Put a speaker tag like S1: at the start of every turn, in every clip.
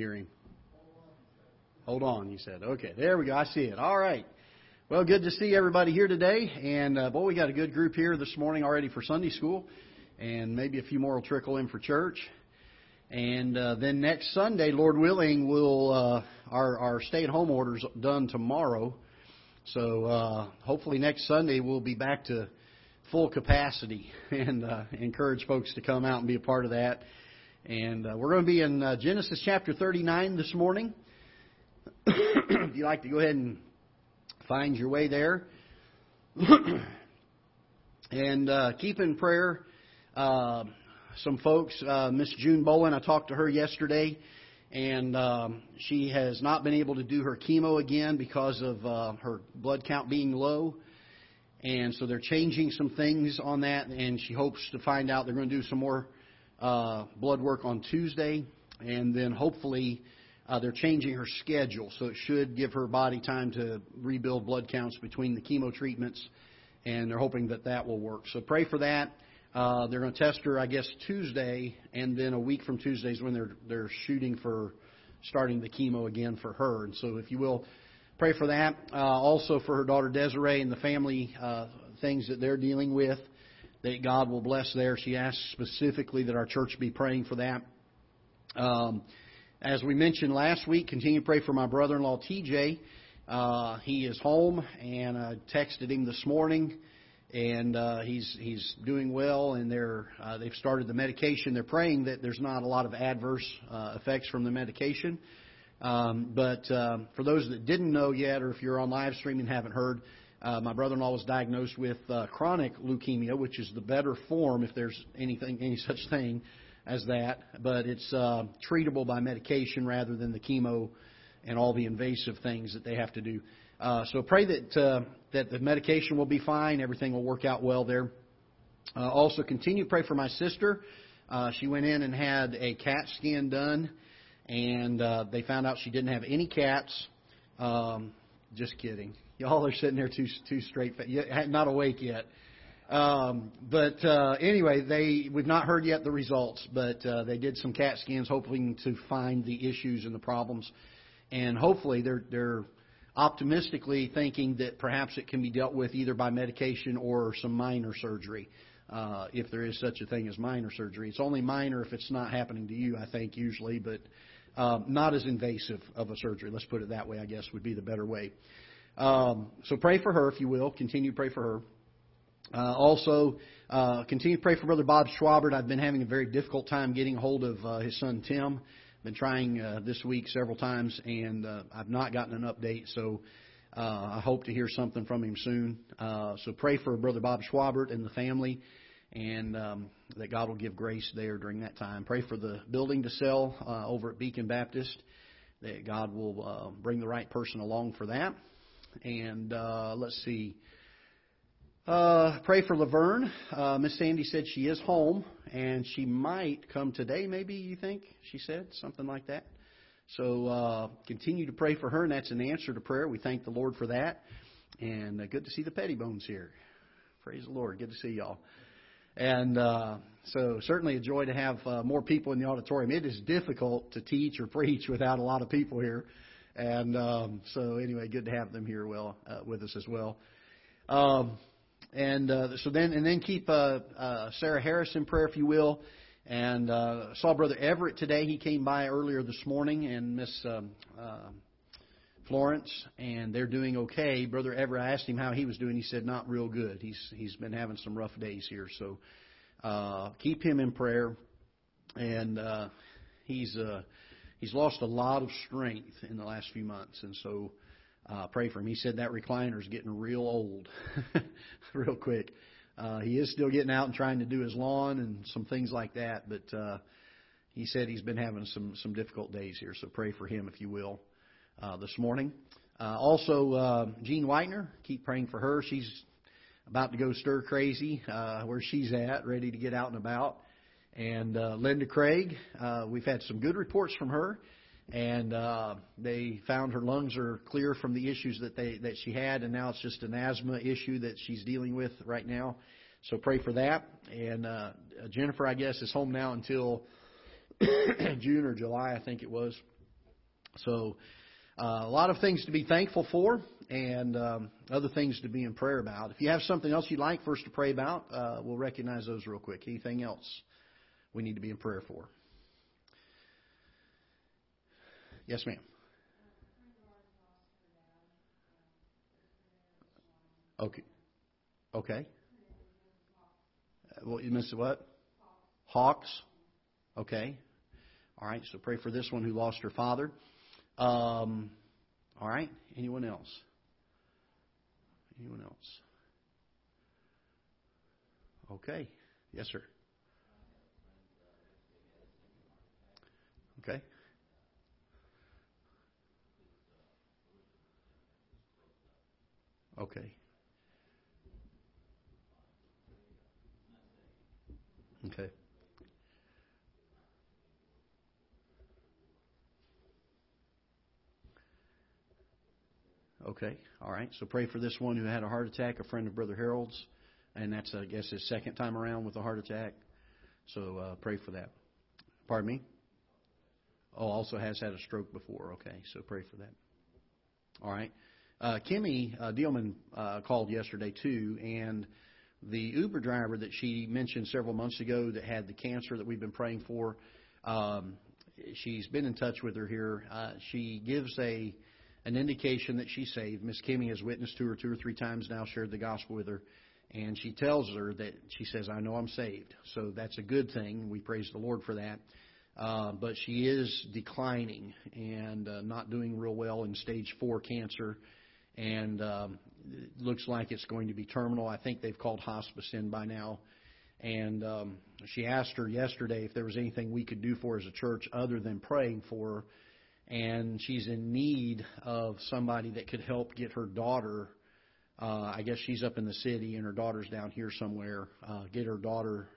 S1: hear him. Hold on, you said. Okay, there we go. I see it. All right. Well, good to see everybody here today. And uh, boy, we got a good group here this morning already for Sunday school, and maybe a few more will trickle in for church. And uh, then next Sunday, Lord willing, we'll uh, our our stay-at-home orders done tomorrow. So uh, hopefully next Sunday we'll be back to full capacity and uh, encourage folks to come out and be a part of that. And uh, we're going to be in uh, Genesis chapter 39 this morning. if you'd like to go ahead and find your way there. and uh, keep in prayer uh, some folks. Uh, Miss June Bowen, I talked to her yesterday, and um, she has not been able to do her chemo again because of uh, her blood count being low. And so they're changing some things on that, and she hopes to find out they're going to do some more uh, blood work on Tuesday, and then hopefully uh, they're changing her schedule, so it should give her body time to rebuild blood counts between the chemo treatments, and they're hoping that that will work. So pray for that. Uh, they're going to test her, I guess, Tuesday, and then a week from Tuesday is when they're they're shooting for starting the chemo again for her. And so, if you will, pray for that. Uh, also for her daughter Desiree and the family uh, things that they're dealing with that God will bless there. She asked specifically that our church be praying for that. Um, as we mentioned last week, continue to pray for my brother-in-law TJ. Uh, he is home, and I texted him this morning, and uh, he's he's doing well. And they're uh, they've started the medication. They're praying that there's not a lot of adverse uh, effects from the medication. Um, but um, for those that didn't know yet, or if you're on live stream and haven't heard, uh, my brother-in-law was diagnosed with uh, chronic leukemia, which is the better form, if there's anything, any such thing as that. But it's uh, treatable by medication rather than the chemo and all the invasive things that they have to do. Uh, so pray that uh, that the medication will be fine, everything will work out well there. Uh, also, continue pray for my sister. Uh, she went in and had a CAT scan done, and uh, they found out she didn't have any cats. Um, just kidding. Y'all are sitting there too too straight, not awake yet. Um, but uh, anyway, they we've not heard yet the results, but uh, they did some CAT scans, hoping to find the issues and the problems, and hopefully they're they're optimistically thinking that perhaps it can be dealt with either by medication or some minor surgery, uh, if there is such a thing as minor surgery. It's only minor if it's not happening to you, I think usually, but uh, not as invasive of a surgery. Let's put it that way. I guess would be the better way. Um, so pray for her, if you will. Continue to pray for her. Uh, also, uh, continue to pray for Brother Bob Schwabert. I've been having a very difficult time getting hold of uh, his son Tim. Been trying uh, this week several times, and uh, I've not gotten an update. So uh, I hope to hear something from him soon. Uh, so pray for Brother Bob Schwabert and the family, and um, that God will give grace there during that time. Pray for the building to sell uh, over at Beacon Baptist. That God will uh, bring the right person along for that. And uh, let's see. Uh, pray for Laverne. Uh, Miss Sandy said she is home and she might come today. Maybe you think she said something like that. So uh, continue to pray for her, and that's an answer to prayer. We thank the Lord for that. And uh, good to see the Pettybones here. Praise the Lord. Good to see y'all. And uh, so certainly a joy to have uh, more people in the auditorium. It is difficult to teach or preach without a lot of people here. And um, so, anyway, good to have them here well uh, with us as well. Um, and uh, so then, and then keep uh, uh, Sarah Harris in prayer, if you will. And uh, saw Brother Everett today. He came by earlier this morning, and Miss um, uh, Florence, and they're doing okay. Brother Everett, I asked him how he was doing. He said not real good. He's he's been having some rough days here, so uh, keep him in prayer. And uh, he's uh, he's lost a lot of strength in the last few months, and so uh, pray for him. He said that recliner is getting real old, real quick. Uh, he is still getting out and trying to do his lawn and some things like that, but uh, he said he's been having some some difficult days here. So pray for him, if you will, uh, this morning. Uh, also, uh, Jean Whitener, keep praying for her. She's about to go stir crazy uh, where she's at, ready to get out and about. And uh, Linda Craig, uh, we've had some good reports from her, and uh, they found her lungs are clear from the issues that they that she had, and now it's just an asthma issue that she's dealing with right now. So pray for that. And uh, Jennifer, I guess, is home now until June or July, I think it was. So, uh, a lot of things to be thankful for and um, other things to be in prayer about. If you have something else you'd like for us to pray about, uh, we'll recognize those real quick. Anything else we need to be in prayer for? Yes, ma'am. Okay. Okay. Well, you missed what? Hawks. Okay. All right. So pray for this one who lost her father. Um, all right. Anyone else? Anyone else? Okay. Yes, sir. Okay. Okay. Okay. Okay. All right. So pray for this one who had a heart attack, a friend of Brother Harold's, and that's I guess his second time around with a heart attack. So uh, pray for that. Pardon me. Oh, also has had a stroke before. Okay. So pray for that. All right. Uh, Kimmy uh, Dealman uh, called yesterday too, and the Uber driver that she mentioned several months ago that had the cancer that we've been praying for. Um, she's been in touch with her here. Uh, she gives a an indication that she's saved. Miss Kimmy has witnessed to her two or three times now, shared the gospel with her, and she tells her that she says, "I know I'm saved." So that's a good thing. We praise the Lord for that. Uh, but she is declining and uh, not doing real well in stage four cancer, and um, it looks like it's going to be terminal. I think they've called hospice in by now. And um, she asked her yesterday if there was anything we could do for her as a church other than praying for her and she's in need of somebody that could help get her daughter. Uh, I guess she's up in the city, and her daughter's down here somewhere. Uh, get her daughter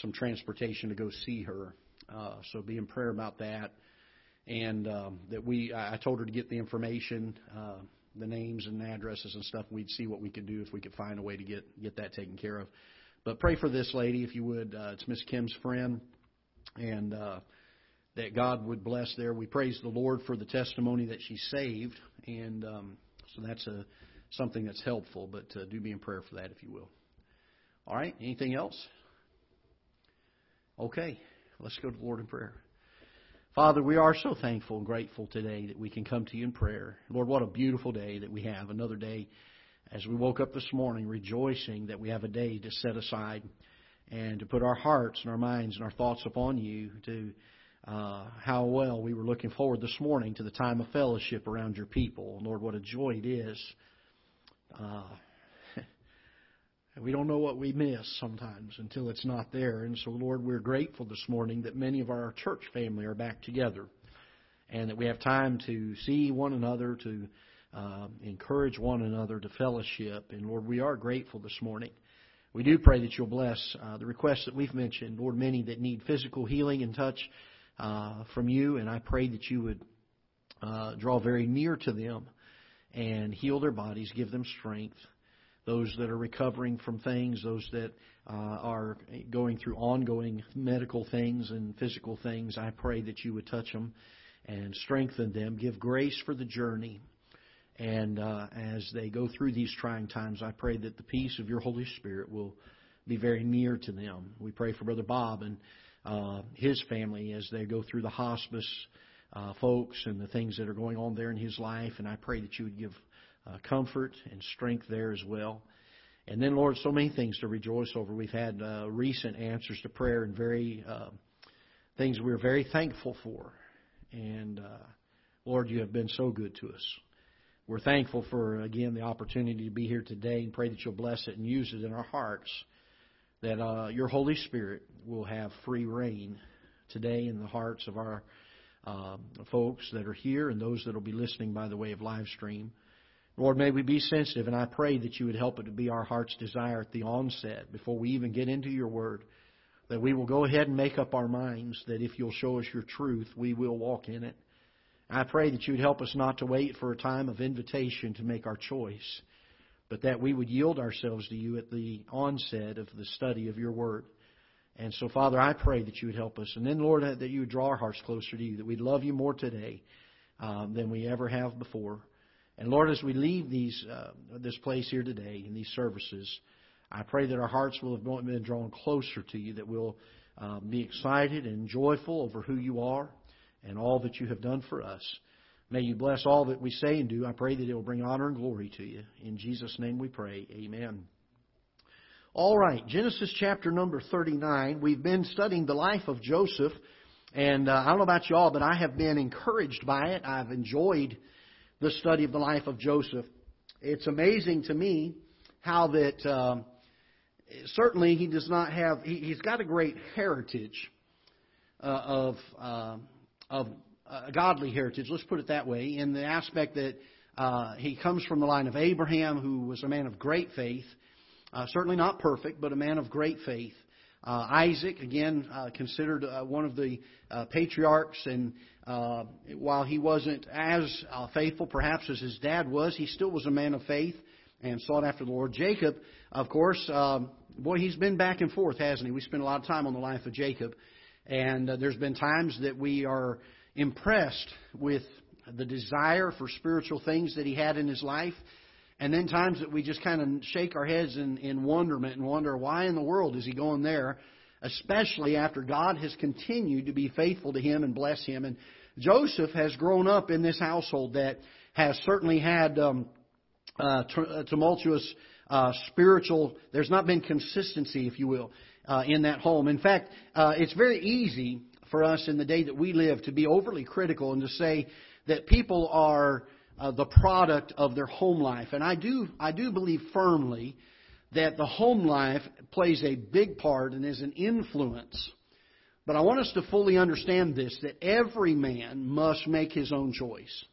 S1: some transportation to go see her. Uh, so be in prayer about that, and um, that we. I told her to get the information, uh, the names and addresses and stuff. We'd see what we could do if we could find a way to get get that taken care of. But pray for this lady if you would. Uh, it's Miss Kim's friend, and. Uh, that God would bless there. We praise the Lord for the testimony that she saved, and um, so that's a something that's helpful. But uh, do be in prayer for that, if you will. All right. Anything else? Okay. Let's go to the Lord in prayer. Father, we are so thankful and grateful today that we can come to you in prayer. Lord, what a beautiful day that we have. Another day as we woke up this morning rejoicing that we have a day to set aside and to put our hearts and our minds and our thoughts upon you to uh, how well we were looking forward this morning to the time of fellowship around your people. Lord, what a joy it is. Uh, we don't know what we miss sometimes until it's not there. And so, Lord, we're grateful this morning that many of our church family are back together and that we have time to see one another, to uh, encourage one another, to fellowship. And, Lord, we are grateful this morning. We do pray that you'll bless uh, the requests that we've mentioned. Lord, many that need physical healing and touch uh, from you, and I pray that you would uh, draw very near to them and heal their bodies, give them strength. Those that are recovering from things, those that uh, are going through ongoing medical things and physical things, I pray that you would touch them and strengthen them. Give grace for the journey. And uh, as they go through these trying times, I pray that the peace of your Holy Spirit will be very near to them. We pray for Brother Bob and uh, his family as they go through the hospice uh, folks and the things that are going on there in his life. And I pray that you would give uh, comfort and strength there as well. And then, Lord, so many things to rejoice over. We've had uh, recent answers to prayer and very uh, things we're very thankful for. And uh, Lord, you have been so good to us. We're thankful for again the opportunity to be here today and pray that you'll bless it and use it in our hearts that uh, your Holy Spirit will have free rein today in the hearts of our uh, folks that are here and those that will be listening by the way of live stream. Lord, may we be sensitive, and I pray that you would help it to be our heart's desire at the onset, before we even get into your word, that we will go ahead and make up our minds that if you'll show us your truth, we will walk in it. I pray that you would help us not to wait for a time of invitation to make our choice, but that we would yield ourselves to you at the onset of the study of your word. And so, Father, I pray that you would help us. And then, Lord, that you would draw our hearts closer to you, that we'd love you more today. um, than we ever have before. And Lord, as we leave these uh, this place here today in these services, I pray that our hearts will have been drawn closer to you, that we'll uh, be excited and joyful over who you are and all that you have done for us. May you bless all that we say and do. I pray that it will bring honor and glory to you. In Jesus' name we pray. Amen. All right, Genesis chapter number 39. We've been studying the life of Joseph. And uh, I don't know about y'all, but I have been encouraged by it. I've enjoyed the study of the life of Joseph. It's amazing to me how that um, certainly he does not have, he, has got a great heritage uh, of, uh, of a godly heritage, let's put it that way, in the aspect that uh, he comes from the line of Abraham, who was a man of great faith, uh, certainly not perfect, but a man of great faith. Uh, Isaac, again, uh, considered uh, one of the uh, patriarchs, and uh, while he wasn't as uh, faithful perhaps as his dad was, he still was a man of faith and sought after the Lord. Jacob, of course, um, boy, he's been back and forth, hasn't he? We spent a lot of time on the life of Jacob, and there's been times that we are impressed with the desire for spiritual things that he had in his life. And then times that we just kind of shake our heads in, in wonderment and wonder why in the world is he going there, especially after God has continued to be faithful to him and bless him. And Joseph has grown up in this household that has certainly had um, uh, uh tumultuous uh, spiritual. There's not been consistency, if you will, uh, in that home. In fact, uh, it's very easy for us in the day that we live to be overly critical and to say that people are uh, the product of their home life. And I do, I do believe firmly that the home life plays a big part and is an influence. But I want us to fully understand this that every man must make his own choice.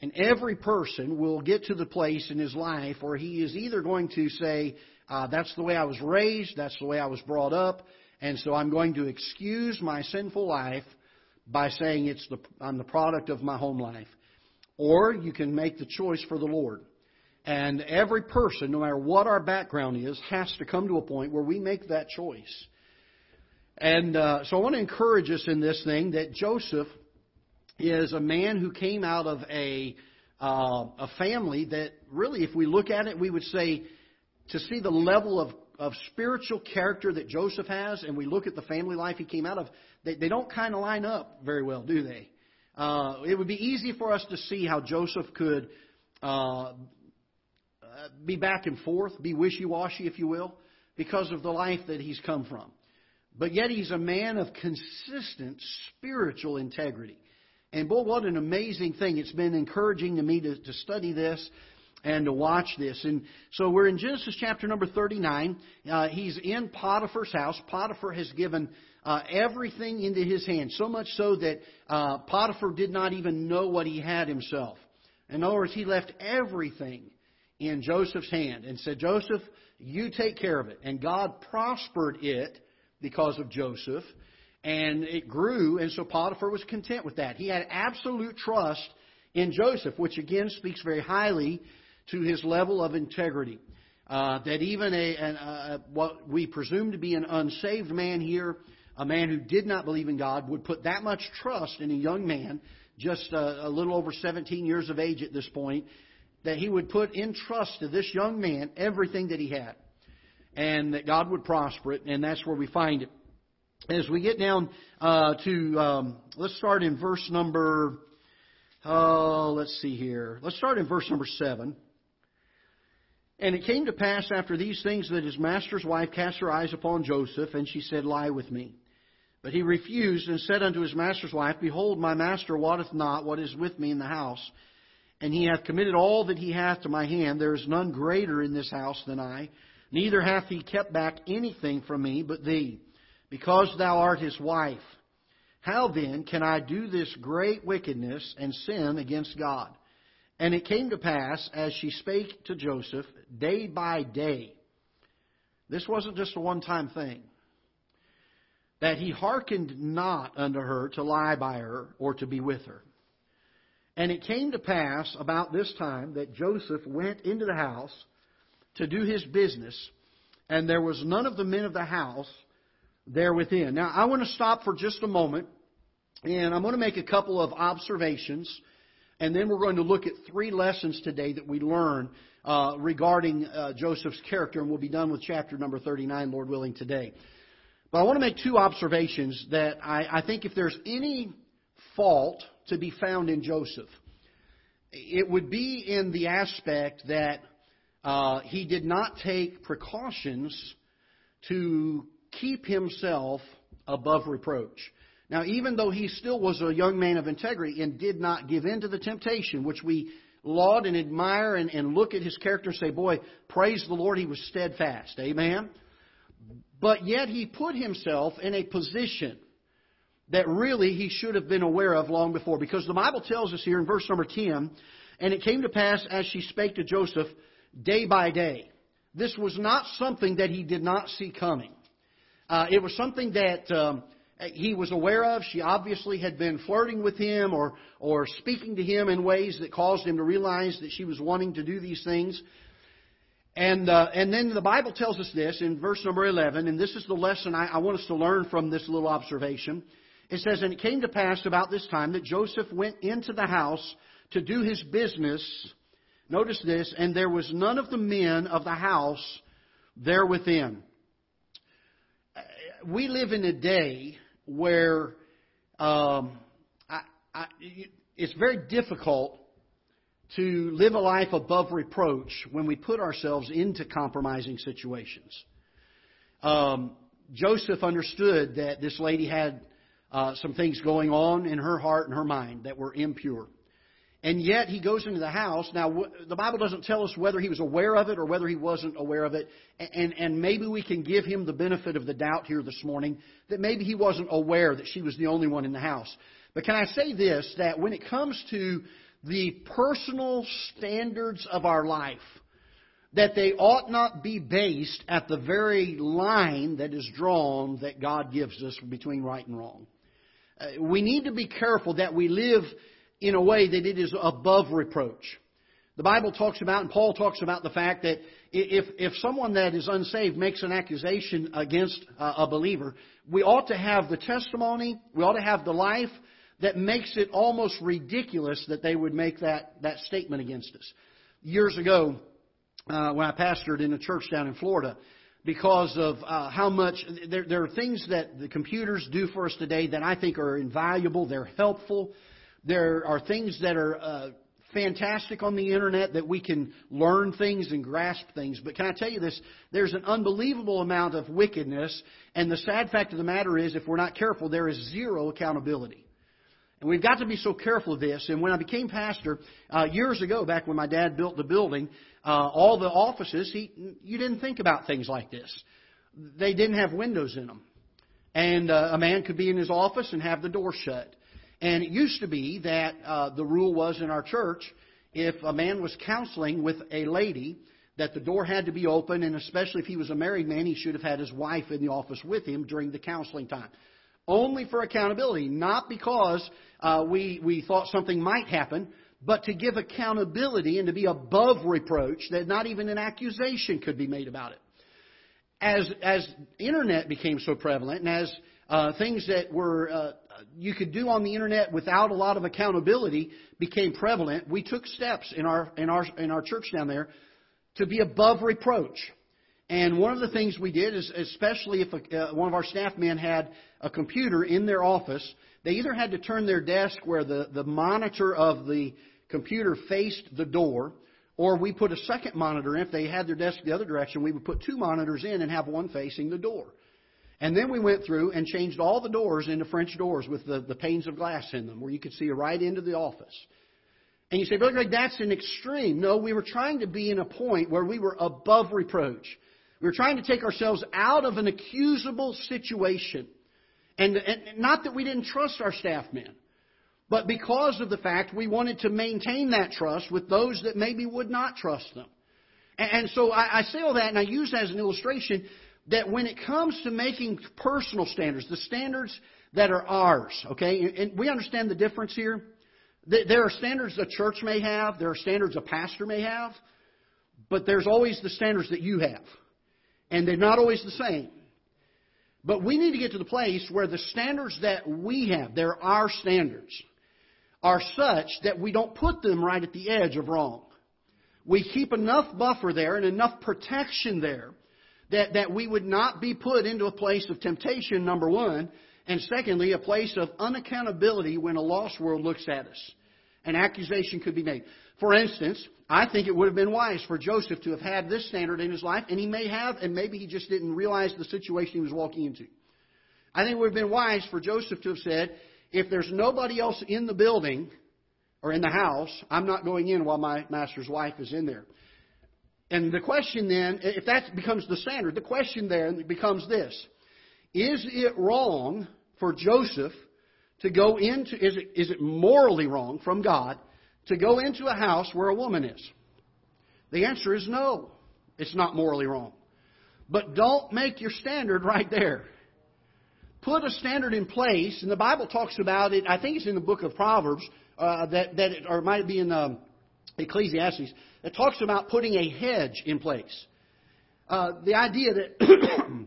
S1: And every person will get to the place in his life where he is either going to say, uh, That's the way I was raised, that's the way I was brought up, and so I'm going to excuse my sinful life by saying it's the, I'm the product of my home life. Or you can make the choice for the Lord. And every person, no matter what our background is, has to come to a point where we make that choice. And uh, so I want to encourage us in this thing that Joseph is a man who came out of a uh, a family that really, if we look at it, we would say to see the level of of spiritual character that Joseph has, and we look at the family life he came out of, they, they don't kind of line up very well, do they? Uh, it would be easy for us to see how Joseph could uh, be back and forth, be wishy washy, if you will, because of the life that he's come from. But yet he's a man of consistent spiritual integrity. And boy, what an amazing thing. It's been encouraging to me to, to study this and to watch this. And so we're in Genesis chapter number 39. Uh, he's in Potiphar's house. Potiphar has given uh, everything into his hands, so much so that uh, Potiphar did not even know what he had himself. In other words, he left everything in Joseph's hand and said, Joseph, you take care of it. And God prospered it because of Joseph, and it grew, and so Potiphar was content with that. He had absolute trust in Joseph, which again speaks very highly to his level of integrity. Uh, that even a, a, what we presume to be an unsaved man here, a man who did not believe in God, would put that much trust in a young man, just a, a little over 17 years of age at this point, that he would put in trust to this young man everything that he had, and that God would prosper it, and that's where we find it. As we get down uh, to, um, let's start in verse number, uh, let's see here. Let's start in verse number 7. And it came to pass after these things that his master's wife cast her eyes upon Joseph, and she said, Lie with me. But he refused and said unto his master's wife, Behold, my master wotteth not what is with me in the house, and he hath committed all that he hath to my hand. There is none greater in this house than I, neither hath he kept back anything from me but thee, because thou art his wife. How then can I do this great wickedness and sin against God? And it came to pass, as she spake to Joseph, day by day, this wasn't just a one time thing that he hearkened not unto her to lie by her or to be with her. And it came to pass about this time that Joseph went into the house to do his business, and there was none of the men of the house there within. Now, I want to stop for just a moment, and I'm going to make a couple of observations And then we're going to look at three lessons today that we learn uh, regarding uh, Joseph's character, and we'll be done with chapter number 39, Lord willing, today. But I want to make two observations that I, I think if there's any fault to be found in Joseph, it would be in the aspect that uh, he did not take precautions to keep himself above reproach. Now, even though he still was a young man of integrity and did not give in to the temptation, which we laud and admire and, and look at his character and say, boy, praise the Lord, he was steadfast. Amen? But yet he put himself in a position that really he should have been aware of long before. Because the Bible tells us here in verse number 10, and it came to pass as she spake to Joseph day by day. This was not something that he did not see coming. Uh, it was something that um, he was aware of. She obviously had been flirting with him or, or speaking to him in ways that caused him to realize that she was wanting to do these things. And, uh, and then the Bible tells us this in verse number 11, and this is the lesson I, I want us to learn from this little observation. It says, And it came to pass about this time that Joseph went into the house to do his business. Notice this, and there was none of the men of the house there within. We live in a day where um, I, I, it's very difficult to live a life above reproach when we put ourselves into compromising situations. Um, Joseph understood that this lady had uh, some things going on in her heart and her mind that were impure. And yet he goes into the house. Now, the Bible doesn't tell us whether he was aware of it or whether he wasn't aware of it. And, and maybe we can give him the benefit of the doubt here this morning that maybe he wasn't aware that she was the only one in the house. But can I say this, that when it comes to the personal standards of our life, that they ought not be based at the very line that is drawn that God gives us between right and wrong. Uh, we need to be careful that we live in a way that it is above reproach. The Bible talks about, and Paul talks about the fact that if, if someone that is unsaved makes an accusation against a believer, we ought to have the testimony, we ought to have the life that makes it almost ridiculous that they would make that, that statement against us. Years ago, uh, when I pastored in a church down in Florida, because of uh, how much there, there are things that the computers do for us today that I think are invaluable. They're helpful. There are things that are uh, fantastic on the internet that we can learn things and grasp things. But can I tell you this? There's an unbelievable amount of wickedness, and the sad fact of the matter is, if we're not careful, there is zero accountability. And we've got to be so careful of this. And when I became pastor uh, years ago, back when my dad built the building, uh, all the offices, he, you didn't think about things like this. They didn't have windows in them. And uh, a man could be in his office and have the door shut. And it used to be that uh, the rule was in our church if a man was counseling with a lady, that the door had to be open, and especially if he was a married man, he should have had his wife in the office with him during the counseling time. Only for accountability, not because uh, we, we thought something might happen, but to give accountability and to be above reproach, that not even an accusation could be made about it. As, as internet became so prevalent, and as uh, things that were uh, you could do on the internet without a lot of accountability became prevalent, we took steps in our in our in our church down there to be above reproach. And one of the things we did is, especially if a, uh, one of our staff men had a computer in their office, they either had to turn their desk where the, the monitor of the computer faced the door, or we put a second monitor in. If they had their desk the other direction, we would put two monitors in and have one facing the door. And then we went through and changed all the doors into French doors with the, the panes of glass in them, where you could see right into the office. And you say, Brother Greg, that's an extreme. No, we were trying to be in a point where we were above reproach. We were trying to take ourselves out of an accusable situation. And, and not that we didn't trust our staff men, but because of the fact we wanted to maintain that trust with those that maybe would not trust them. And, and so I, I say all that and I use that as an illustration that when it comes to making personal standards, the standards that are ours, okay, and we understand the difference here. There are standards a church may have, there are standards a pastor may have, but there's always the standards that you have. And they're not always the same. But we need to get to the place where the standards that we have, they're our standards, are such that we don't put them right at the edge of wrong. We keep enough buffer there and enough protection there that, that we would not be put into a place of temptation, number one, and secondly, a place of unaccountability when a lost world looks at us. An accusation could be made. For instance, I think it would have been wise for Joseph to have had this standard in his life, and he may have, and maybe he just didn't realize the situation he was walking into. I think it would have been wise for Joseph to have said, if there's nobody else in the building or in the house, I'm not going in while my master's wife is in there. And the question then, if that becomes the standard, the question then becomes this. Is it wrong for Joseph to go into, is it, is it morally wrong from God to go into a house where a woman is? The answer is no. It's not morally wrong. But don't make your standard right there. Put a standard in place, and the Bible talks about it, I think it's in the book of Proverbs, uh, that, that it, or it might be in um, Ecclesiastes, it talks about putting a hedge in place. Uh, the idea that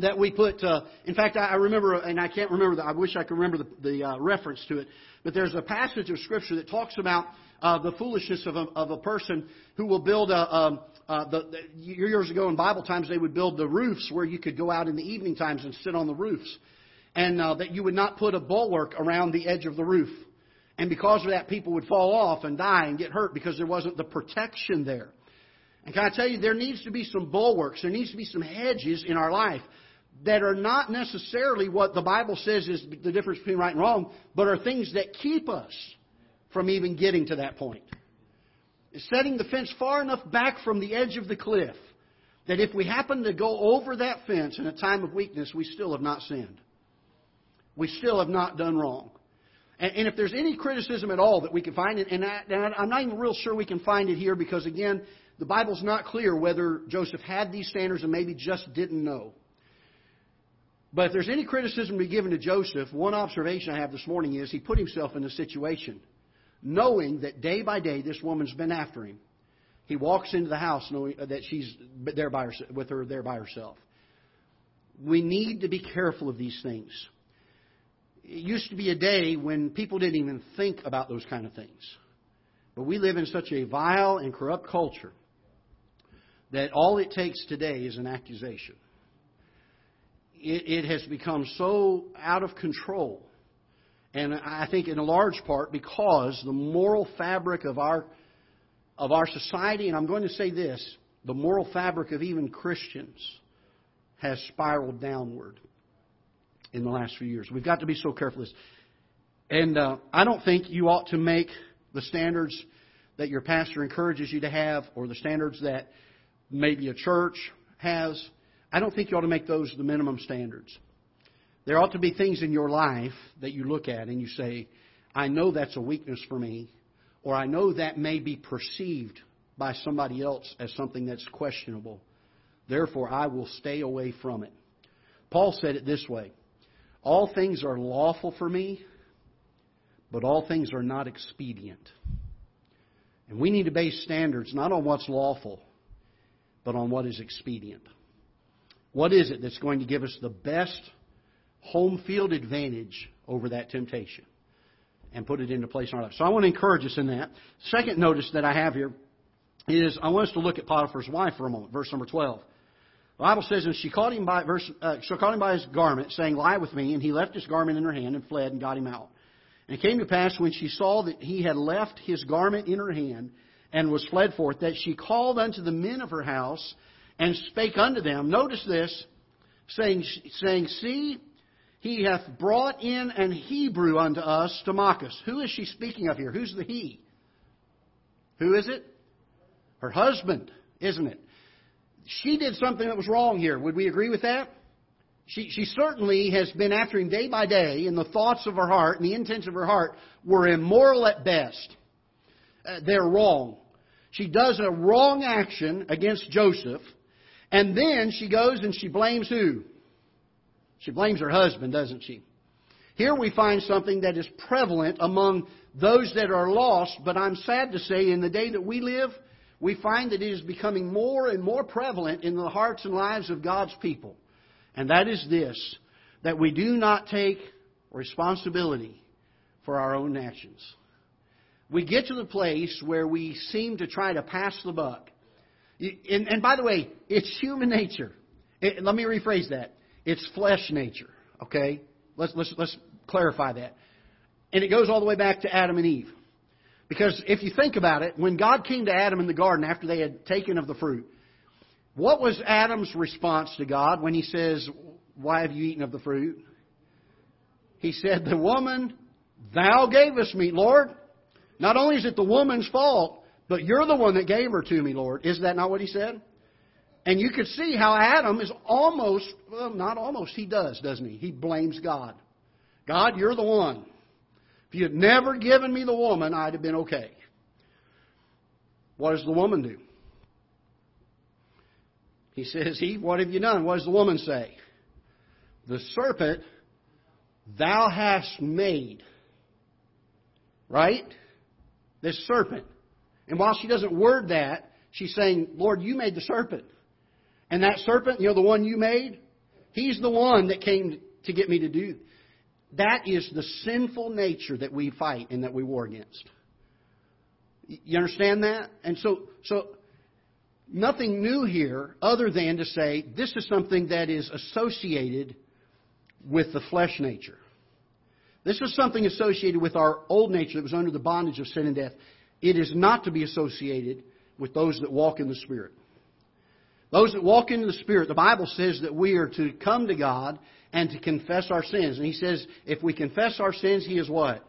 S1: that we put. Uh, in fact, I, remember, and I can't remember. The, I wish I could remember the, the uh, reference to it. But there's a passage of Scripture that talks about uh, the foolishness of a, of a person who will build a. Um, uh, the, the, years ago in Bible times, they would build the roofs where you could go out in the evening times and sit on the roofs, and uh, that you would not put a bulwark around the edge of the roof. And because of that, people would fall off and die and get hurt because there wasn't the protection there. And can I tell you, there needs to be some bulwarks, there needs to be some hedges in our life that are not necessarily what the Bible says is the difference between right and wrong, but are things that keep us from even getting to that point. Setting the fence far enough back from the edge of the cliff that if we happen to go over that fence in a time of weakness, we still have not sinned. We still have not done wrong. And, if there's any criticism at all that we can find, and, I, and I'm not even real sure we can find it here because, again, the Bible's not clear whether Joseph had these standards and maybe just didn't know. But if there's any criticism to be given to Joseph, one observation I have this morning is he put himself in a situation knowing that day by day this woman's been after him. He walks into the house knowing that she's there by herself, with her there by herself. We need to be careful of these things. It used to be a day when people didn't even think about those kind of things. But we live in such a vile and corrupt culture that all it takes today is an accusation it, it has become so out of control. And I think in a large part because the moral fabric of our, of our society, and I'm going to say this, the moral fabric of even Christians has spiraled downward in the last few years. We've got to be so careful this. And uh, I don't think you ought to make the standards that your pastor encourages you to have or the standards that maybe a church has I don't think you ought to make those the minimum standards. There ought to be things in your life that you look at and you say, I know that's a weakness for me, or I know that may be perceived by somebody else as something that's questionable. Therefore, I will stay away from it. Paul said it this way All things are lawful for me, but all things are not expedient. And we need to base standards not on what's lawful, but on what is expedient. What is it that's going to give us the best home field advantage over that temptation and put it into place in our life? So I want to encourage us in that. Second notice that I have here is I want us to look at Potiphar's wife for a moment, verse number 12. The Bible says, and she caught him by verse, uh, she caught him by his garment, saying, "Lie with me." And he left his garment in her hand and fled and got him out. And it came to pass when she saw that he had left his garment in her hand and was fled forth, that she called unto the men of her house and spake unto them. Notice this, saying, saying, See, he hath brought in an Hebrew unto us to mock us. Who is she speaking of here? Who's the he? Who is it? Her husband, isn't it? She did something that was wrong here. Would we agree with that? She, she certainly has been after him day by day, and the thoughts of her heart and the intents of her heart were immoral at best. Uh, they're wrong. She does a wrong action against Joseph, and then she goes and she blames who? She blames her husband, doesn't she? Here we find something that is prevalent among those that are lost, but I'm sad to say in the day that we live, we find that it is becoming more and more prevalent in the hearts and lives of God's people. And that is this that we do not take responsibility for our own actions. we get to the place where we seem to try to pass the buck. And, and by the way, it's human nature. It, let me rephrase that. It's flesh nature. Okay? Let's, let's, let's clarify that. And it goes all the way back to Adam and Eve. Because if you think about it, when God came to Adam in the garden after they had taken of the fruit, what was Adam's response to God when he says, Why have you eaten of the fruit? He said, The woman thou gavest me, Lord. Not only is it the woman's fault, but you're the one that gave her to me, Lord. Is that not what he said? And you could see how Adam is almost, well, not almost, he does, doesn't he? He blames God. God, you're the one. If you had never given me the woman, I'd have been okay. What does the woman do? He says, He, what have you done? What does the woman say? The serpent thou hast made. Right? This serpent. And while she doesn't word that, she's saying, Lord, you made the serpent. And that serpent, you know, the one you made, he's the one that came to get me to do. That is the sinful nature that we fight and that we war against. You understand that? And so, so nothing new here other than to say this is something that is associated with the flesh nature. This is something associated with our old nature that was under the bondage of sin and death. It is not to be associated with those that walk in the Spirit. Those that walk in the Spirit, the Bible says that we are to come to God and to confess our sins. And He says, if we confess our sins, He is what?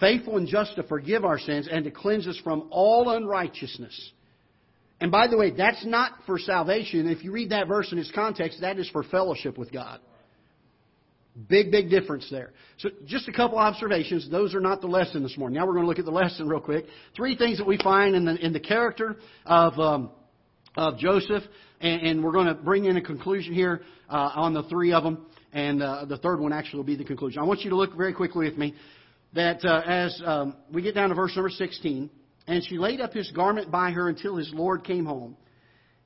S1: Faithful and just to forgive our sins and to cleanse us from all unrighteousness. And by the way, that's not for salvation. If you read that verse in its context, that is for fellowship with God. Big, big difference there. So, just a couple observations. Those are not the lesson this morning. Now we're going to look at the lesson real quick. Three things that we find in the in the character of um, of Joseph, and, and, we're going to bring in a conclusion here uh, on the three of them, and uh, the third one actually will be the conclusion. I want you to look very quickly with me that uh, as um, we get down to verse number 16, and she laid up his garment by her until his Lord came home.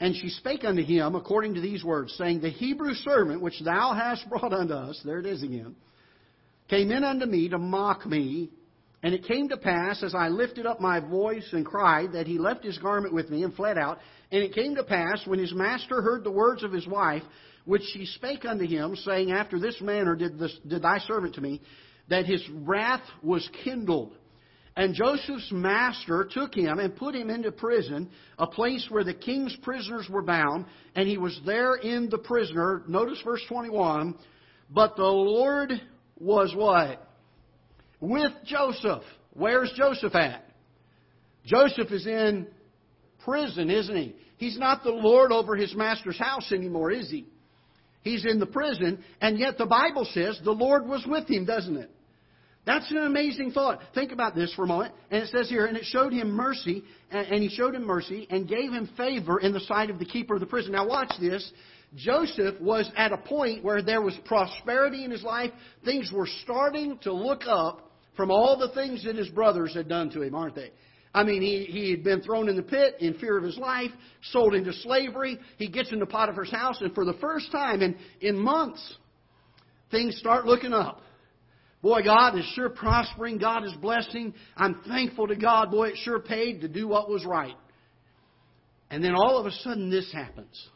S1: And she spake unto him according to these words, saying, The Hebrew servant which thou hast brought unto us, there it is again, came in unto me to mock me. And it came to pass, as I lifted up my voice and cried, that he left his garment with me and fled out. And it came to pass, when his master heard the words of his wife, which she spake unto him, saying, After this manner did, this, did thy servant to me, that his wrath was kindled. And Joseph's master took him and put him into prison, a place where the king's prisoners were bound, and he was there in the prisoner. Notice verse 21. But the Lord was what? With Joseph. Where's Joseph at? Joseph is in prison, isn't he? He's not the Lord over his master's house anymore, is he? He's in the prison, and yet the Bible says the Lord was with him, doesn't it? That's an amazing thought. Think about this for a moment. And it says here, and it showed him mercy, and he showed him mercy and gave him favor in the sight of the keeper of the prison. Now watch this. Joseph was at a point where there was prosperity in his life. Things were starting to look up from all the things that his brothers had done to him, aren't they? I mean, he, he had been thrown in the pit in fear of his life, sold into slavery. He gets into Potiphar's house, and for the first time in, in months, things start looking up. Boy, God is sure prospering. God is blessing. I'm thankful to God. Boy, it sure paid to do what was right. And then all of a sudden this happens.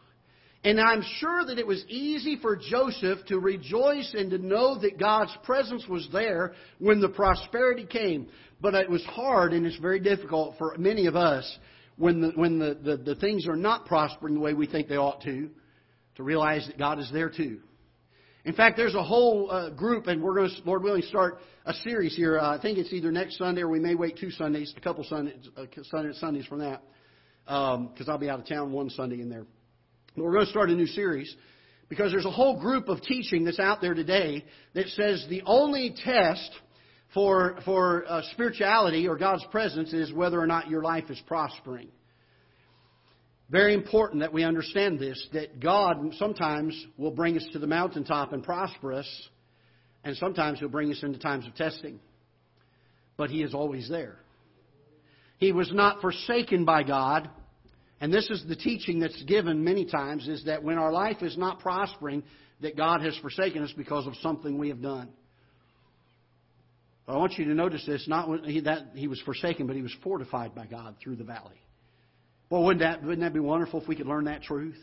S1: And I'm sure that it was easy for Joseph to rejoice and to know that God's presence was there when the prosperity came. But it was hard and it's very difficult for many of us when the, when the, the, the things are not prospering the way we think they ought to, to realize that God is there too. In fact, there's a whole uh, group, and we're going to, Lord willing, start a series here. Uh, I think it's either next Sunday or we may wait two Sundays, a couple Sundays, uh, Sundays from that, because um, I'll be out of town one Sunday in there. But we're going to start a new series because there's a whole group of teaching that's out there today that says the only test for for uh, spirituality or God's presence is whether or not your life is prospering. Very important that we understand this that God sometimes will bring us to the mountaintop and prosper us, and sometimes He'll bring us into times of testing. But He is always there. He was not forsaken by God. And this is the teaching that's given many times is that when our life is not prospering, that God has forsaken us because of something we have done. But I want you to notice this: not that he was forsaken, but he was fortified by God through the valley. Well, wouldn't that wouldn't that be wonderful if we could learn that truth?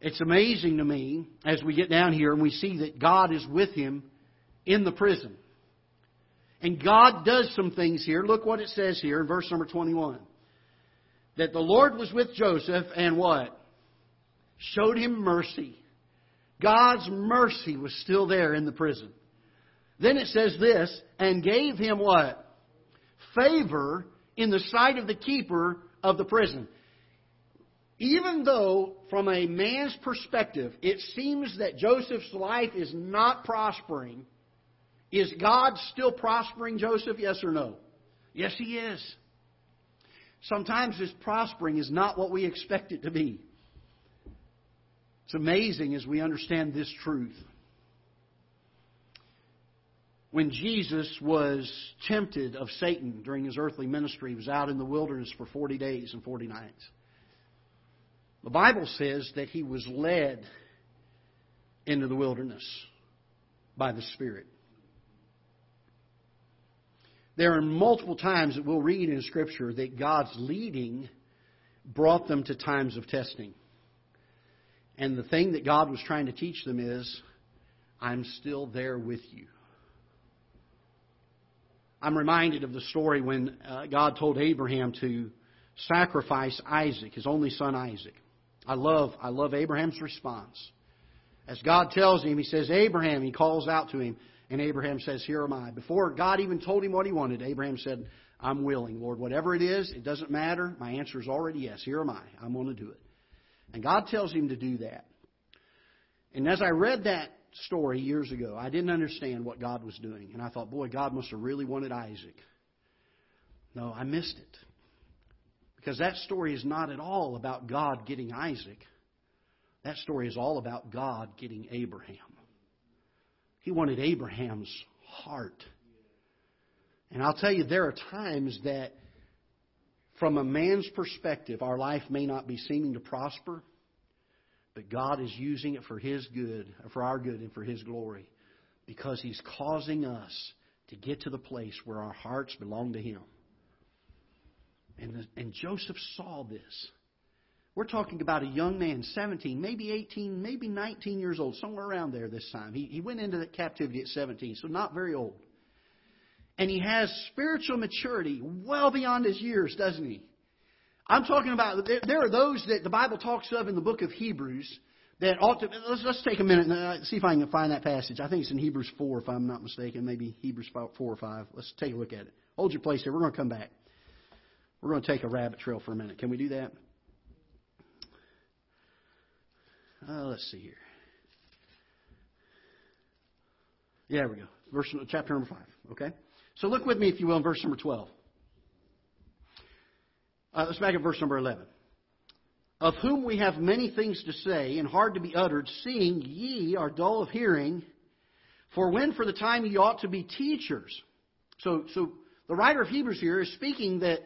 S1: It's amazing to me as we get down here and we see that God is with him in the prison. And God does some things here. Look what it says here in verse number 21. That the Lord was with Joseph and what? Showed him mercy. God's mercy was still there in the prison. Then it says this, and gave him what? Favor in the sight of the keeper of the prison. Even though, from a man's perspective, it seems that Joseph's life is not prospering, is God still prospering Joseph? Yes or no? Yes, He is. Sometimes His prospering is not what we expect it to be. It's amazing as we understand this truth. When Jesus was tempted of Satan during his earthly ministry, he was out in the wilderness for 40 days and 40 nights. The Bible says that he was led into the wilderness by the Spirit. There are multiple times that we'll read in Scripture that God's leading brought them to times of testing. And the thing that God was trying to teach them is, I'm still there with you. I'm reminded of the story when uh, God told Abraham to sacrifice Isaac, his only son Isaac. I love, I love Abraham's response. As God tells him, he says, Abraham, he calls out to him, and Abraham says, Here am I. Before God even told him what he wanted, Abraham said, I'm willing, Lord. Whatever it is, it doesn't matter. My answer is already yes. Here am I. I'm going to do it. And God tells him to do that. And as I read that story years ago, I didn't understand what God was doing. And I thought, boy, God must have really wanted Isaac. No, I missed it. Because that story is not at all about God getting Isaac. That story is all about God getting Abraham. He wanted Abraham's heart. And I'll tell you, there are times that, from a man's perspective, our life may not be seeming to prosper, but God is using it for His good, for our good, and for His glory, because He's causing us to get to the place where our hearts belong to Him. And, the, and Joseph saw this. We're talking about a young man, 17, maybe 18, maybe 19 years old, somewhere around there this time. He, he went into captivity at 17, so not very old. And he has spiritual maturity well beyond his years, doesn't he? I'm talking about, there are those that the Bible talks of in the book of Hebrews that ought to, let's, let's take a minute and uh, see if I can find that passage. I think it's in Hebrews 4, if I'm not mistaken, maybe Hebrews 4 or 5. Let's take a look at it. Hold your place there. We're going to come back. We're going to take a rabbit trail for a minute. Can we do that? Uh, let's see here. Yeah, there we go. Verse chapter number five. Okay. So look with me, if you will, in verse number twelve. Uh, let's back at verse number eleven. Of whom we have many things to say and hard to be uttered, seeing ye are dull of hearing. For when for the time ye ought to be teachers. So, so the writer of Hebrews here is speaking that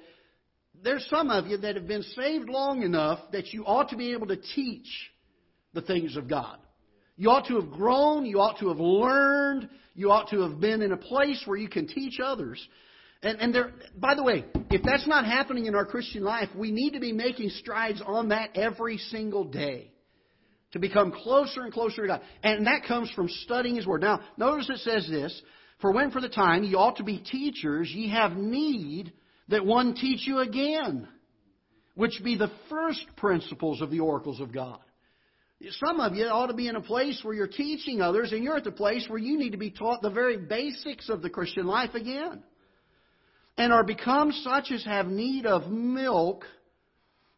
S1: there's some of you that have been saved long enough that you ought to be able to teach the things of God. You ought to have grown. You ought to have learned. You ought to have been in a place where you can teach others. And, and there, by the way, if that's not happening in our Christian life, we need to be making strides on that every single day to become closer and closer to God. And that comes from studying His Word. Now, notice it says this For when for the time ye ought to be teachers, ye have need that one teach you again, which be the first principles of the oracles of God. Some of you ought to be in a place where you're teaching others, and you're at the place where you need to be taught the very basics of the Christian life again. And are become such as have need of milk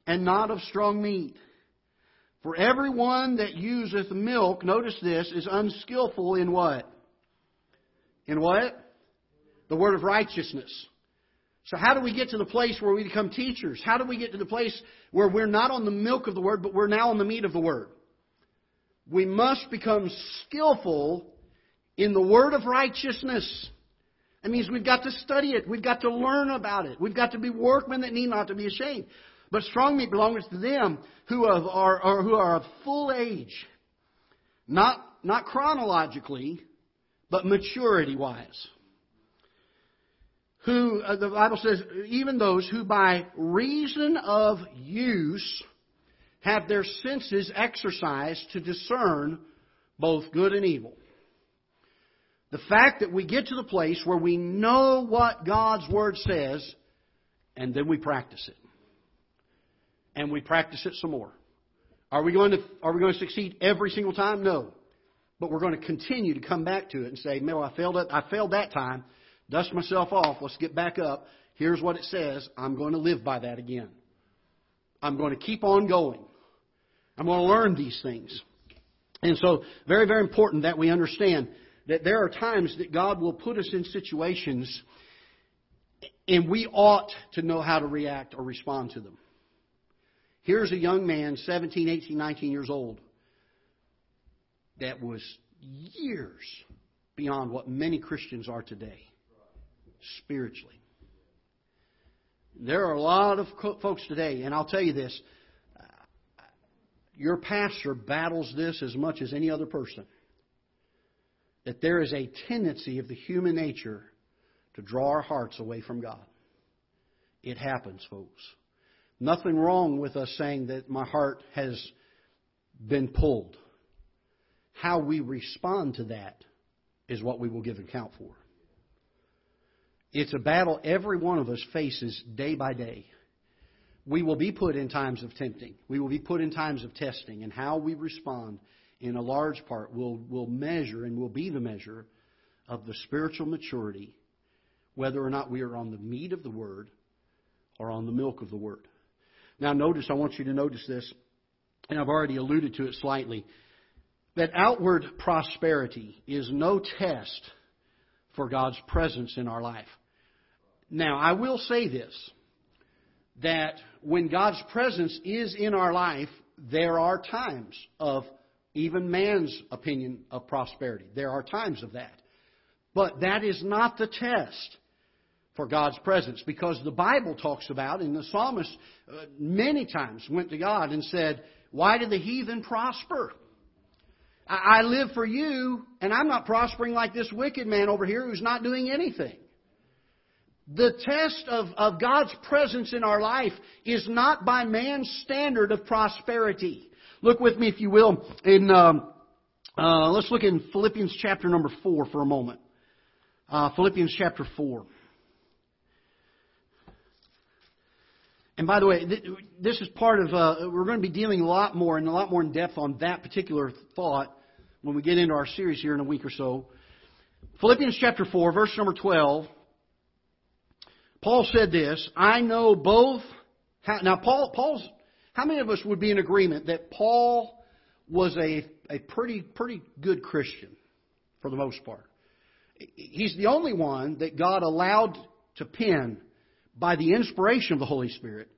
S1: and not of strong meat. For everyone that useth milk, notice this, is unskillful in what? In what? The word of righteousness. So, how do we get to the place where we become teachers? How do we get to the place where we're not on the milk of the word, but we're now on the meat of the word? we must become skillful in the word of righteousness. That means we've got to study it. We've got to learn about it. We've got to be workmen that need not to be ashamed. But strong meat belongs to them who are, are, who are of full age. Not, not chronologically, but maturity wise. Who, uh, the Bible says, even those who by reason of use have their senses exercised to discern both good and evil. The fact that we get to the place where we know what God's Word says, and then we practice it. And we practice it some more. Are we going to, are we going to succeed every single time? No. But we're going to continue to come back to it and say, no, I failed it. I failed that time. Dust myself off. Let's get back up. Here's what it says. I'm going to live by that again. I'm going to keep on going. I'm going to learn these things. And so, very, very important that we understand that there are times that God will put us in situations and we ought to know how to react or respond to them. Here's a young man, 17, 18, 19 years old, that was years beyond what many Christians are today, spiritually. There are a lot of folks today, and I'll tell you this your pastor battles this as much as any other person. That there is a tendency of the human nature to draw our hearts away from God. It happens, folks. Nothing wrong with us saying that my heart has been pulled. How we respond to that is what we will give account for. It's a battle every one of us faces day by day. We will be put in times of tempting. We will be put in times of testing. And how we respond, in a large part, will, will measure and will be the measure of the spiritual maturity, whether or not we are on the meat of the Word or on the milk of the Word. Now, notice, I want you to notice this, and I've already alluded to it slightly, that outward prosperity is no test for God's presence in our life. Now, I will say this that when God's presence is in our life, there are times of even man's opinion of prosperity. There are times of that. But that is not the test for God's presence because the Bible talks about, and the psalmist uh, many times went to God and said, Why do the heathen prosper? I live for you, and I'm not prospering like this wicked man over here who's not doing anything. The test of, of God's presence in our life is not by man's standard of prosperity. Look with me, if you will, in um, uh, let's look in Philippians chapter number four for a moment. Uh, Philippians chapter four. And by the way, this is part of, uh, we're going to be dealing a lot more and a lot more in depth on that particular thought when we get into our series here in a week or so. Philippians chapter 4, verse number 12. Paul said this, I know both. How, now, Paul, Paul's, how many of us would be in agreement that Paul was a, a pretty, pretty good Christian for the most part? He's the only one that God allowed to pen by the inspiration of the Holy Spirit,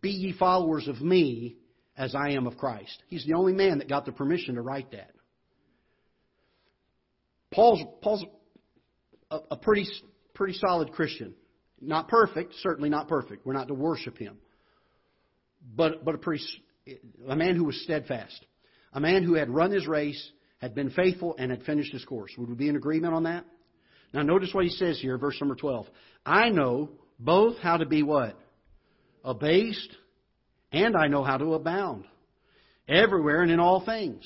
S1: be ye followers of me as I am of Christ. He's the only man that got the permission to write that. Paul's, Paul's a, a pretty, pretty solid Christian. Not perfect, certainly not perfect. We're not to worship him. But, but a, pretty, a man who was steadfast. A man who had run his race, had been faithful, and had finished his course. Would we be in agreement on that? Now notice what he says here, verse number 12. I know both how to be what? Abased, and I know how to abound. Everywhere and in all things.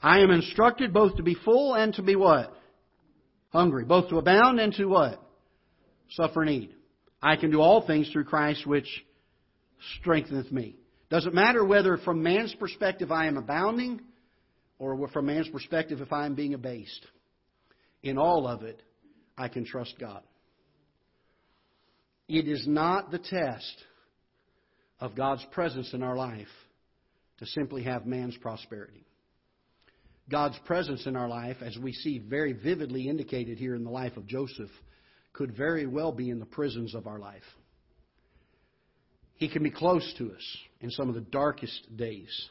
S1: I am instructed both to be full and to be what? Hungry. Both to abound and to what? Suffer need. I can do all things through Christ which strengtheneth me. Doesn't matter whether from man's perspective I am abounding or from man's perspective if I am being abased. In all of it, I can trust God. It is not the test of God's presence in our life to simply have man's prosperity. God's presence in our life, as we see very vividly indicated here in the life of Joseph, could very well be in the prisons of our life. He can be close to us in some of the darkest days.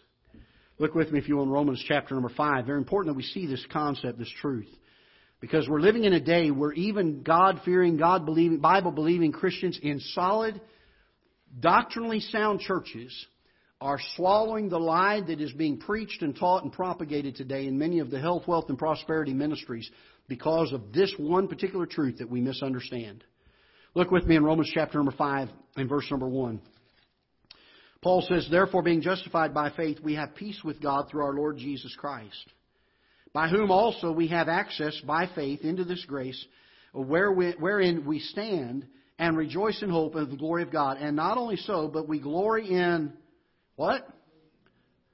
S1: Look with me, if you will, in Romans chapter number 5. Very important that we see this concept, this truth. Because we're living in a day where even God fearing, God believing, Bible believing Christians in solid, doctrinally sound churches are swallowing the lie that is being preached and taught and propagated today in many of the health, wealth, and prosperity ministries because of this one particular truth that we misunderstand. Look with me in Romans chapter number 5 and verse number 1. Paul says, Therefore, being justified by faith, we have peace with God through our Lord Jesus Christ, by whom also we have access by faith into this grace wherein we stand and rejoice in hope of the glory of God. And not only so, but we glory in what?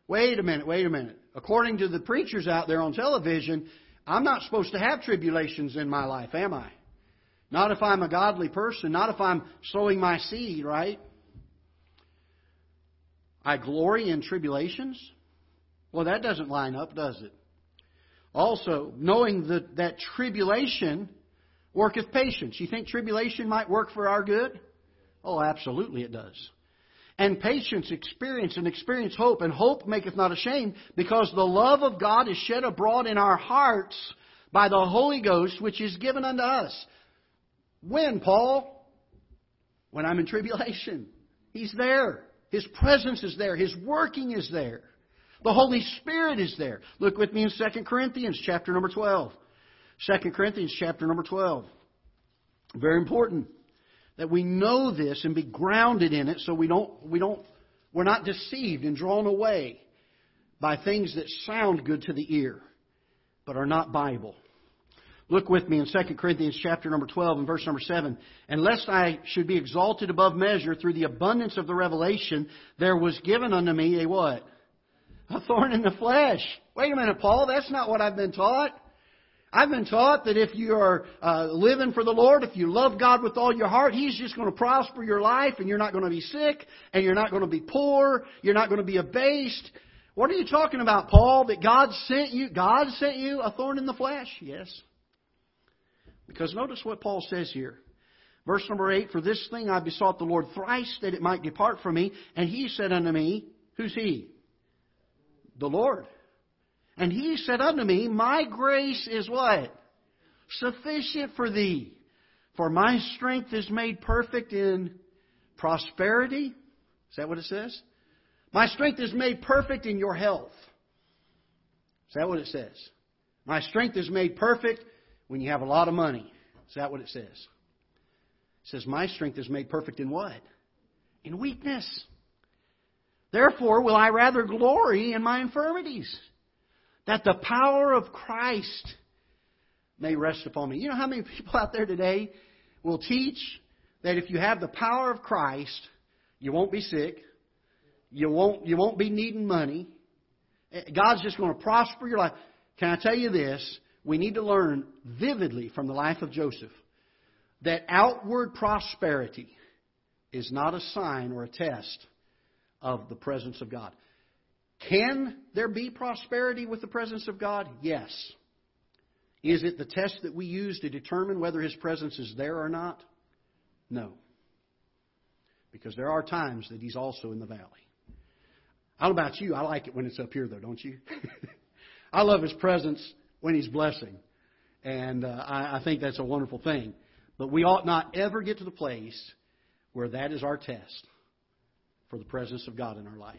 S1: Wait a minute, wait a minute. According to the preachers out there on television, I'm not supposed to have tribulations in my life, am I? Not if I'm a godly person, not if I'm sowing my seed, right? I glory in tribulations? Well, that doesn't line up, does it? Also, knowing that, that tribulation worketh patience. You think tribulation might work for our good? Oh, absolutely it does. And patience, experience, and experience hope. And hope maketh not ashamed, because the love of God is shed abroad in our hearts by the Holy Ghost, which is given unto us. When, Paul? When I'm in tribulation. He's there. His presence is there. His working is there. The Holy Spirit is there. Look with me in 2 Corinthians chapter number 12. 2 Corinthians chapter number 12. Very important that we know this and be grounded in it so we don't, we don't, we're not deceived and drawn away by things that sound good to the ear but are not Bible. Look with me in 2 Corinthians chapter number 12 and verse number 7. And lest I should be exalted above measure through the abundance of the revelation, there was given unto me a what? A thorn in the flesh. Wait a minute, Paul, that's not what I've been taught. I've been taught that if you are uh, living for the Lord, if you love God with all your heart, He's just going to prosper your life and you're not going to be sick and you're not going to be poor, you're not going to be abased. What are you talking about, Paul? That God sent you, God sent you a thorn in the flesh? Yes. Because notice what Paul says here. Verse number 8, For this thing I besought the Lord thrice that it might depart from me. And he said unto me, Who's he? The Lord. And he said unto me, My grace is what? Sufficient for thee. For my strength is made perfect in prosperity. Is that what it says? My strength is made perfect in your health. Is that what it says? My strength is made perfect when you have a lot of money. Is that what it says? It says, My strength is made perfect in what? In weakness. Therefore, will I rather glory in my infirmities, that the power of Christ may rest upon me. You know how many people out there today will teach that if you have the power of Christ, you won't be sick, you won't, you won't be needing money, eh, God's just going to prosper your life. Can I tell you this? We need to learn vividly from the life of Joseph that outward prosperity is not a sign or a test of the presence of God. Can there be prosperity with the presence of God? Yes. Is it the test that we use to determine whether His presence is there or not? No. Because there are times that He's also in the valley. Know about you, I like it when it's up here, though, don't you? I love His presence when He's blessing. And uh, I, I think that's a wonderful thing. But we ought not ever get to the place where that is our test for the presence of God in our life.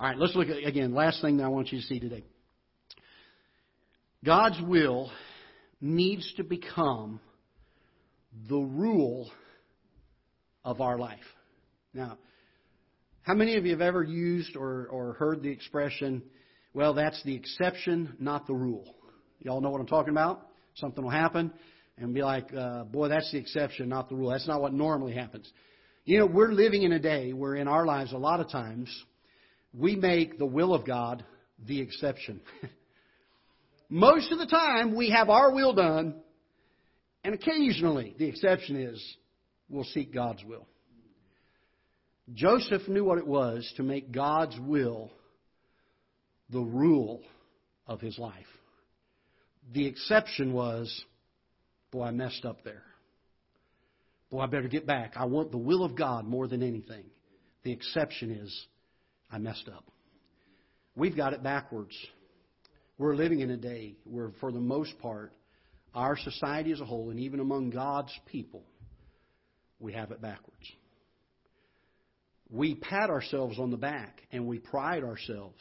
S1: All right, let's look at, again, last thing that I want you to see today. God's will needs to become the rule of our life. Now, how many of you have ever used or, or heard the expression, well, that's the exception, not the rule. Y'all know what I'm talking about? Something will happen and be like, uh, boy, that's the exception, not the rule. That's not what normally happens. You know, we're living in a day where in our lives, a lot of times, we make the will of God the exception. Most of the time, we have our will done, and occasionally, the exception is we'll seek God's will. Joseph knew what it was to make God's will the rule of his life. The exception was, boy, I messed up there. Boy, I better get back. I want the will of God more than anything. The exception is, I messed up. We've got it backwards. We're living in a day where, for the most part, our society as a whole, and even among God's people, we have it backwards. we pat ourselves on the back and we pride ourselves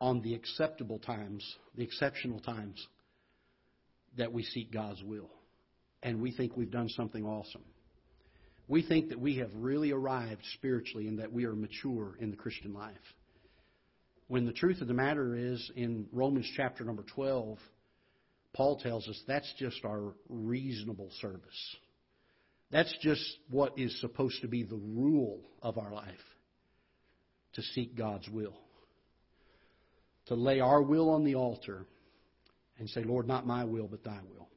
S1: on the acceptable times, the exceptional times that we seek God's will. And we think we've done something awesome. We think that we have really arrived spiritually and that we are mature in the Christian life. When the truth of the matter is, in Romans chapter number 12, Paul tells us that's just our reasonable service. That's just what is supposed to be the rule of our life to seek God's will. To lay our will on the altar and say, Lord, not my will, but thy will.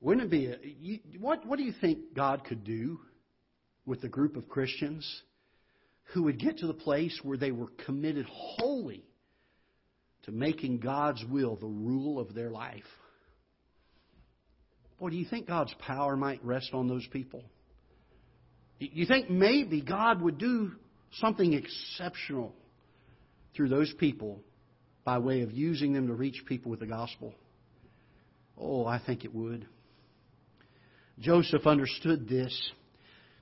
S1: Wouldn't it be, a, you, what, what do you think God could do with a group of Christians who would get to the place where they were committed wholly to making God's will the rule of their life? Boy, do you think God's power might rest on those people? You think maybe God would do something exceptional through those people by way of using them to reach people with the gospel? Oh, I think it would. Joseph understood this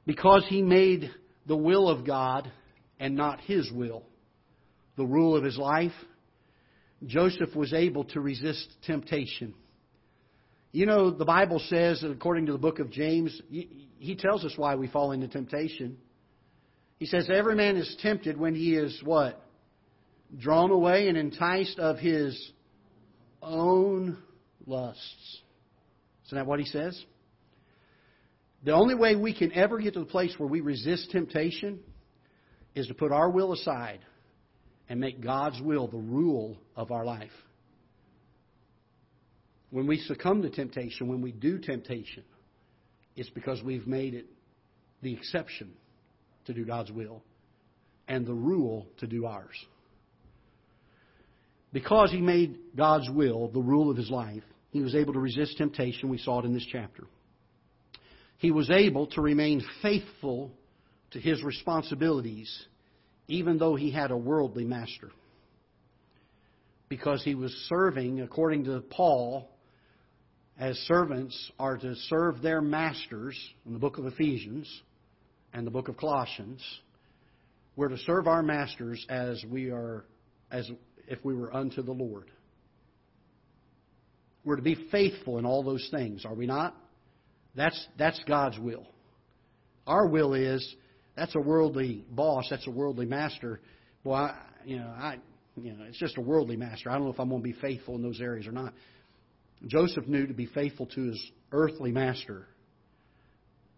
S1: because he made the will of God and not his will the rule of his life. Joseph was able to resist temptation. You know, the Bible says that according to the book of James, he tells us why we fall into temptation. He says, Every man is tempted when he is what? Drawn away and enticed of his own lusts. Isn't that what he says? The only way we can ever get to the place where we resist temptation is to put our will aside and make God's will the rule of our life. When we succumb to temptation, when we do temptation, it's because we've made it the exception to do God's will and the rule to do ours. Because he made God's will the rule of his life, he was able to resist temptation. We saw it in this chapter he was able to remain faithful to his responsibilities, even though he had a worldly master. Because he was serving, according to Paul, as servants are to serve their masters in the book of Ephesians and the book of Colossians. We're to serve our masters as we are as if we were unto the Lord. We're to be faithful in all those things, are we not? That's, that's God's will. Our will is that's a worldly boss, that's a worldly master. Boy, I, you know, I, you know, it's just a worldly master. I don't know if I'm going to be faithful in those areas or not. Joseph knew to be faithful to his earthly master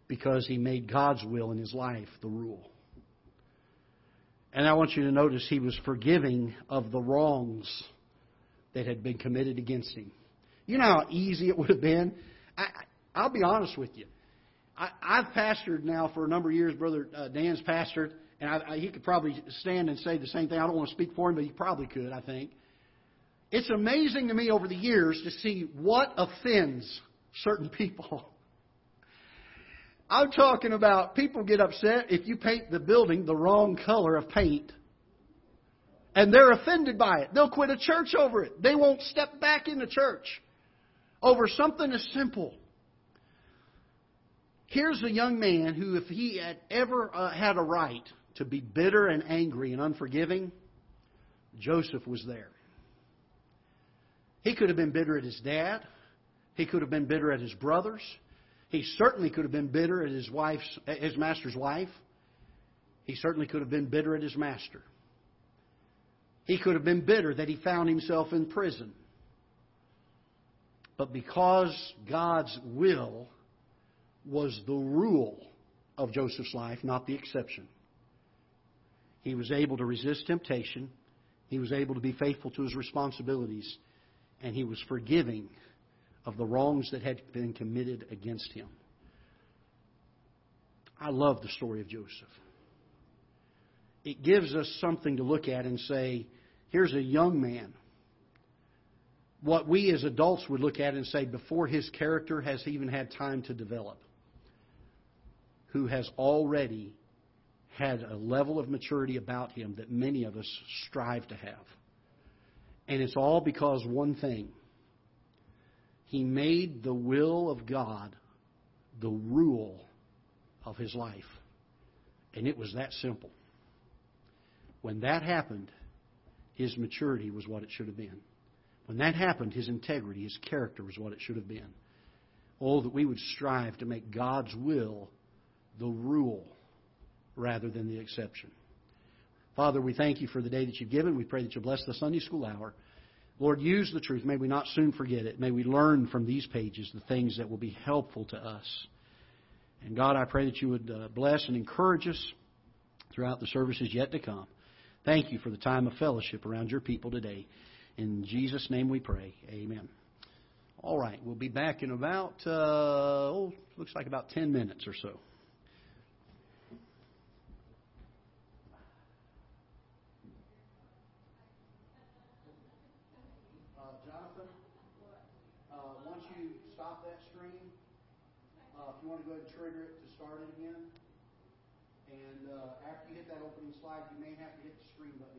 S1: because he made God's will in his life the rule. And I want you to notice he was forgiving of the wrongs that had been committed against him. You know how easy it would have been? I, I'll be honest with you. I, I've pastored now for a number of years. Brother uh, Dan's pastored, and I, I, he could probably stand and say the same thing. I don't want to speak for him, but he probably could, I think. It's amazing to me over the years to see what offends certain people. I'm talking about people get upset if you paint the building the wrong color of paint. And they're offended by it. They'll quit a church over it. They won't step back in the church over something as simple Here's a young man who, if he had ever uh, had a right to be bitter and angry and unforgiving, Joseph was there. He could have been bitter at his dad. He could have been bitter at his brothers. He certainly could have been bitter at his wife's, his master's wife. He certainly could have been bitter at his master. He could have been bitter that he found himself in prison. But because God's will was the rule of Joseph's life, not the exception. He was able to resist temptation. He was able to be faithful to his responsibilities. And he was forgiving of the wrongs that had been committed against him. I love the story of Joseph. It gives us something to look at and say, here's a young man. What we as adults would look at and say, before his character has even had time to develop who has already had a level of maturity about him that many of us strive to have. And it's all because one thing he made the will of God the rule of his life. And it was that simple. When that happened, his maturity was what it should have been. When that happened, his integrity, his character was what it should have been. Oh, that we would strive to make God's will the rule rather than the exception. Father, we thank you for the day that you've given. We pray that you bless the Sunday school hour. Lord, use the truth. May we not soon forget it. May we learn from these pages the things that will be helpful to us. And God, I pray that you would uh, bless and encourage us throughout the services yet to come. Thank you for the time of fellowship around your people today. In Jesus' name we pray. Amen. All right, we'll be back in about, uh, oh, looks like about 10 minutes or so. Uh, Jonathan, uh, once you stop that stream, uh, if you want to go ahead and trigger it to start it again, and uh, after you hit that opening slide, you may have to hit the screen button